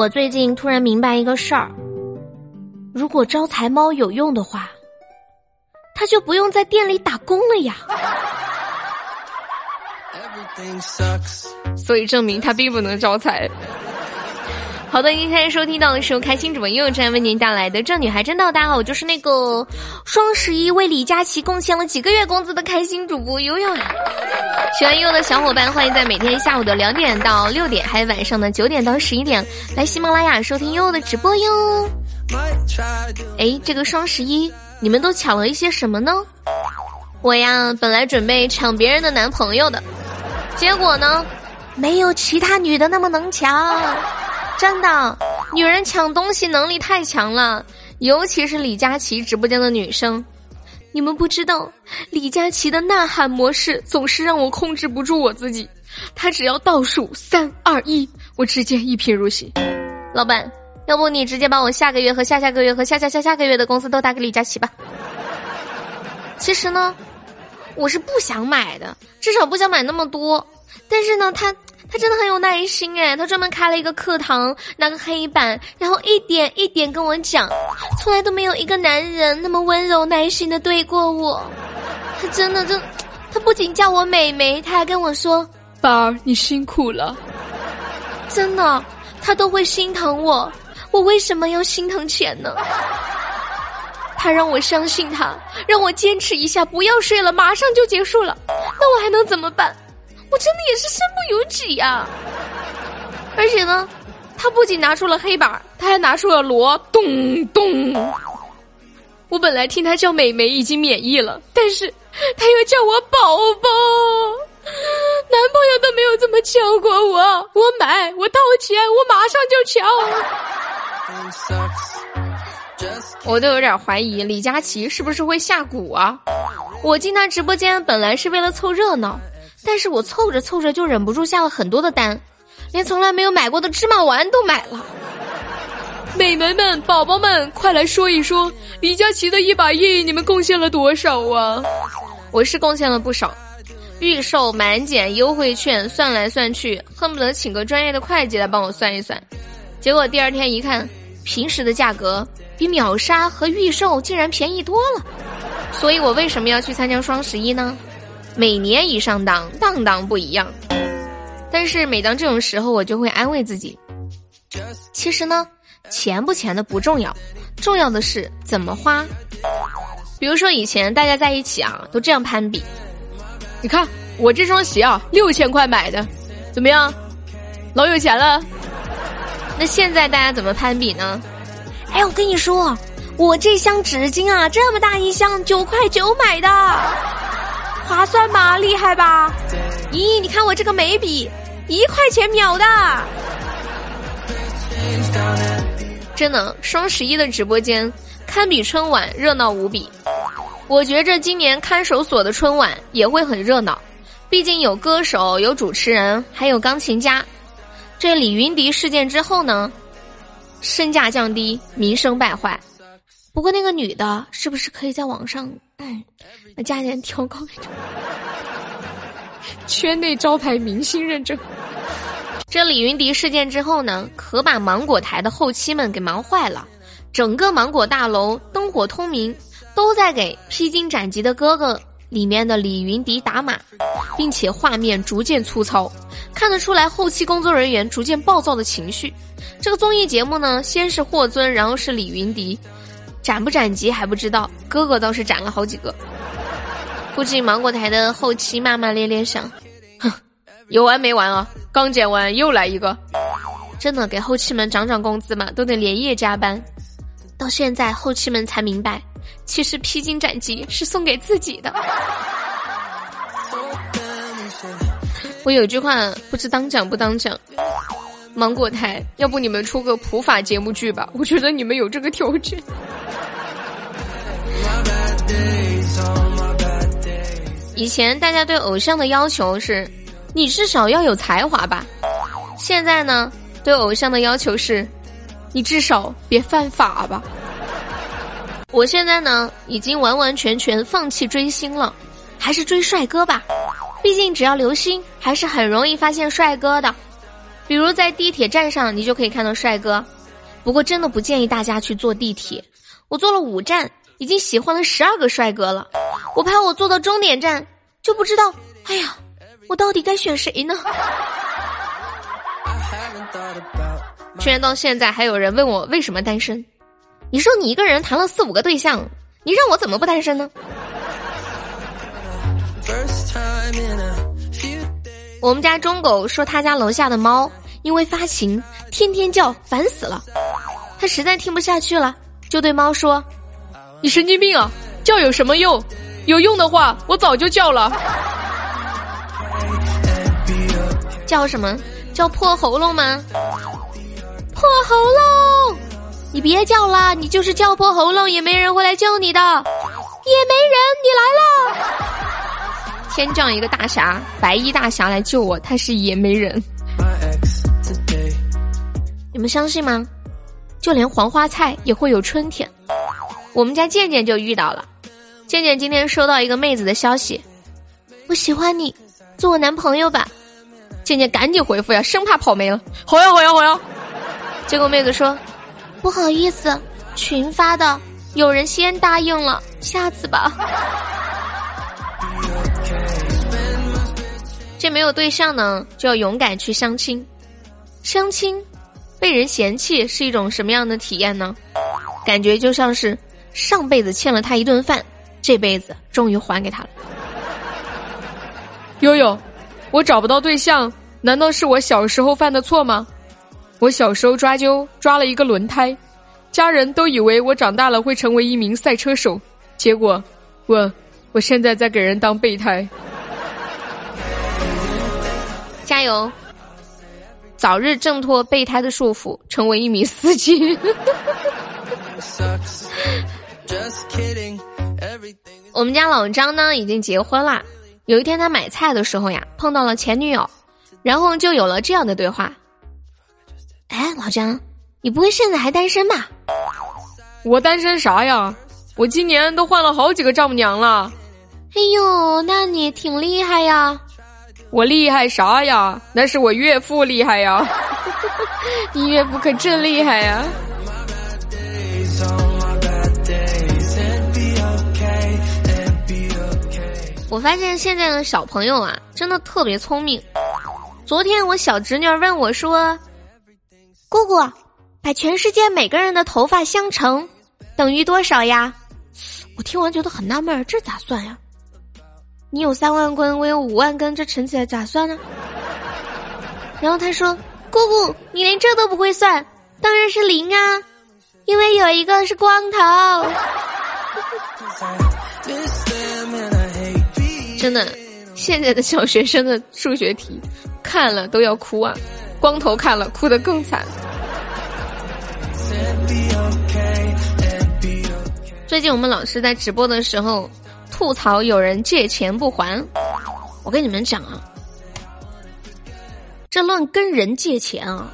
我最近突然明白一个事儿：如果招财猫有用的话，他就不用在店里打工了呀。所以证明他并不能招财。好的，您现在收听到的是由开心主播悠悠站为您带来的《这女孩真到》。大家好，我就是那个双十一为李佳琦贡献了几个月工资的开心主播悠悠。喜欢悠悠的小伙伴，欢迎在每天下午的两点到六点，还有晚上的九点到十一点来喜马拉雅收听悠悠的直播哟。哎，这个双十一你们都抢了一些什么呢？我呀，本来准备抢别人的男朋友的，结果呢，没有其他女的那么能抢。真的，女人抢东西能力太强了，尤其是李佳琦直播间的女生。你们不知道，李佳琦的呐喊模式总是让我控制不住我自己。他只要倒数三二一，我直接一贫如洗。老板，要不你直接把我下个月和下下个月和下下下下个月的工资都打给李佳琦吧？其实呢，我是不想买的，至少不想买那么多。但是呢，他。他真的很有耐心哎，他专门开了一个课堂，拿个黑板，然后一点一点跟我讲，从来都没有一个男人那么温柔耐心的对过我。他真的就，他不仅叫我美眉，他还跟我说：“宝儿，你辛苦了。”真的，他都会心疼我。我为什么要心疼钱呢？他让我相信他，让我坚持一下，不要睡了，马上就结束了。那我还能怎么办？我真的也是生不有纸呀！而且呢，他不仅拿出了黑板，他还拿出了锣，咚咚。我本来听他叫美眉已经免疫了，但是他又叫我宝宝，男朋友都没有这么叫过我。我买，我掏钱，我马上就抢。我都有点怀疑李佳琦是不是会下蛊啊？我进他直播间本来是为了凑热闹。但是我凑着凑着就忍不住下了很多的单，连从来没有买过的芝麻丸都买了。美眉们、宝宝们，快来说一说，李佳琦的一把亿你们贡献了多少啊？我是贡献了不少，预售、满减、优惠券，算来算去，恨不得请个专业的会计来帮我算一算。结果第二天一看，平时的价格比秒杀和预售竟然便宜多了。所以我为什么要去参加双十一呢？每年一上当，当当不一样。但是每当这种时候，我就会安慰自己，其实呢，钱不钱的不重要，重要的是怎么花。比如说以前大家在一起啊，都这样攀比，你看我这双鞋啊，六千块买的，怎么样，老有钱了。那现在大家怎么攀比呢？哎，我跟你说，我这箱纸巾啊，这么大一箱，九块九买的。划算吗？厉害吧？咦，你看我这个眉笔，一块钱秒的。真的，双十一的直播间堪比春晚，热闹无比。我觉着今年看守所的春晚也会很热闹，毕竟有歌手、有主持人，还有钢琴家。这李云迪事件之后呢，身价降低，名声败坏。不过那个女的，是不是可以在网上？把价钱调高一点，圈内招牌明星认证。这李云迪事件之后呢，可把芒果台的后期们给忙坏了，整个芒果大楼灯火通明，都在给《披荆斩棘的哥哥》里面的李云迪打码，并且画面逐渐粗糙，看得出来后期工作人员逐渐暴躁的情绪。这个综艺节目呢，先是霍尊，然后是李云迪。斩不斩级还不知道，哥哥倒是斩了好几个。估计芒果台的后期骂骂咧咧想，哼，有完没完啊？刚剪完又来一个，真的给后期们涨涨工资嘛，都得连夜加班。到现在后期们才明白，其实披荆斩棘是送给自己的。我有句话不知当讲不当讲，芒果台，要不你们出个普法节目剧吧？我觉得你们有这个条件。以前大家对偶像的要求是，你至少要有才华吧。现在呢，对偶像的要求是，你至少别犯法吧。我现在呢，已经完完全全放弃追星了，还是追帅哥吧。毕竟只要留心，还是很容易发现帅哥的。比如在地铁站上，你就可以看到帅哥。不过真的不建议大家去坐地铁。我坐了五站，已经喜欢了十二个帅哥了。我怕我坐到终点站就不知道，哎呀，我到底该选谁呢？居然到现在还有人问我为什么单身？你说你一个人谈了四五个对象，你让我怎么不单身呢？我们家中狗说他家楼下的猫因为发情天天叫，烦死了。他实在听不下去了，就对猫说：“你神经病啊！叫有什么用？有用的话我早就叫了。叫什么？叫破喉咙吗？破喉咙！你别叫了，你就是叫破喉咙也没人会来救你的，也没人，你来了。”天降一个大侠，白衣大侠来救我，他是也没人。你们相信吗？就连黄花菜也会有春天。我们家健健就遇到了。健健今天收到一个妹子的消息，我喜欢你，做我男朋友吧。健健赶紧回复呀，生怕跑没了。好呀好呀好呀。结果妹子说，不好意思，群发的，有人先答应了，下次吧。这没有对象呢，就要勇敢去相亲。相亲，被人嫌弃是一种什么样的体验呢？感觉就像是上辈子欠了他一顿饭，这辈子终于还给他了。悠悠，我找不到对象，难道是我小时候犯的错吗？我小时候抓阄抓了一个轮胎，家人都以为我长大了会成为一名赛车手，结果我我现在在给人当备胎。加油！早日挣脱备胎的束缚，成为一名司机。我们家老张呢，已经结婚了。有一天他买菜的时候呀，碰到了前女友，然后就有了这样的对话：“哎，老张，你不会现在还单身吧？”“我单身啥呀？我今年都换了好几个丈母娘了。”“哎呦，那你挺厉害呀。”我厉害啥呀？那是我岳父厉害呀！你岳父可真厉害呀！我发现现在的小朋友啊，真的特别聪明。昨天我小侄女问我说：“姑姑，把全世界每个人的头发相乘，等于多少呀？”我听完觉得很纳闷，这咋算呀？你有三万根，我有五万根，这乘起来咋算呢？然后他说：“姑姑，你连这都不会算，当然是零啊，因为有一个是光头。” 真的，现在的小学生的数学题看了都要哭啊，光头看了哭得更惨。最近我们老师在直播的时候。吐槽有人借钱不还，我跟你们讲啊，这乱跟人借钱啊，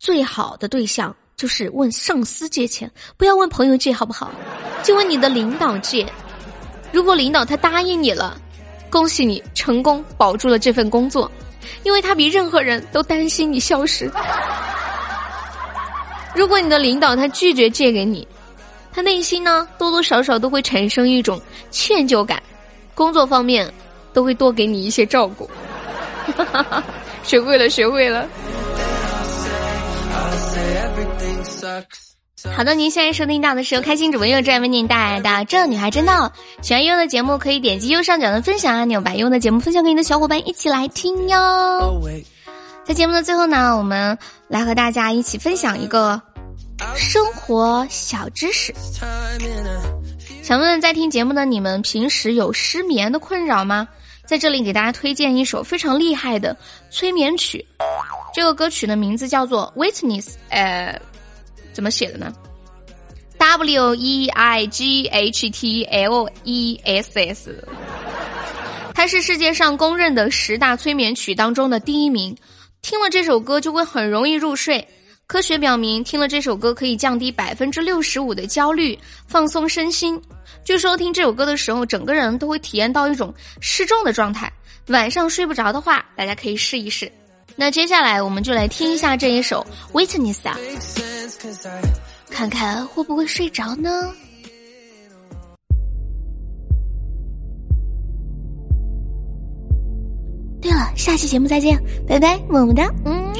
最好的对象就是问上司借钱，不要问朋友借，好不好？就问你的领导借。如果领导他答应你了，恭喜你成功保住了这份工作，因为他比任何人都担心你消失。如果你的领导他拒绝借给你。他内心呢，多多少少都会产生一种歉疚感，工作方面都会多给你一些照顾。学会了，学会了。好的，您现在收听到的是由开心主播悠悠为您带来的《这女孩真闹》。喜欢悠悠的节目，可以点击右上角的分享按钮，把悠悠的节目分享给你的小伙伴一起来听哟。在节目的最后呢，我们来和大家一起分享一个。生活小知识，想问问在听节目的你们，平时有失眠的困扰吗？在这里给大家推荐一首非常厉害的催眠曲，这个歌曲的名字叫做《Witness》，呃，怎么写的呢？W E I G H T L E S S，它是世界上公认的十大催眠曲当中的第一名，听了这首歌就会很容易入睡。科学表明，听了这首歌可以降低百分之六十五的焦虑，放松身心。据说听这首歌的时候，整个人都会体验到一种失重的状态。晚上睡不着的话，大家可以试一试。那接下来我们就来听一下这一首《Witness》啊，看看会不会睡着呢？对了，下期节目再见，拜拜，么么哒，嗯。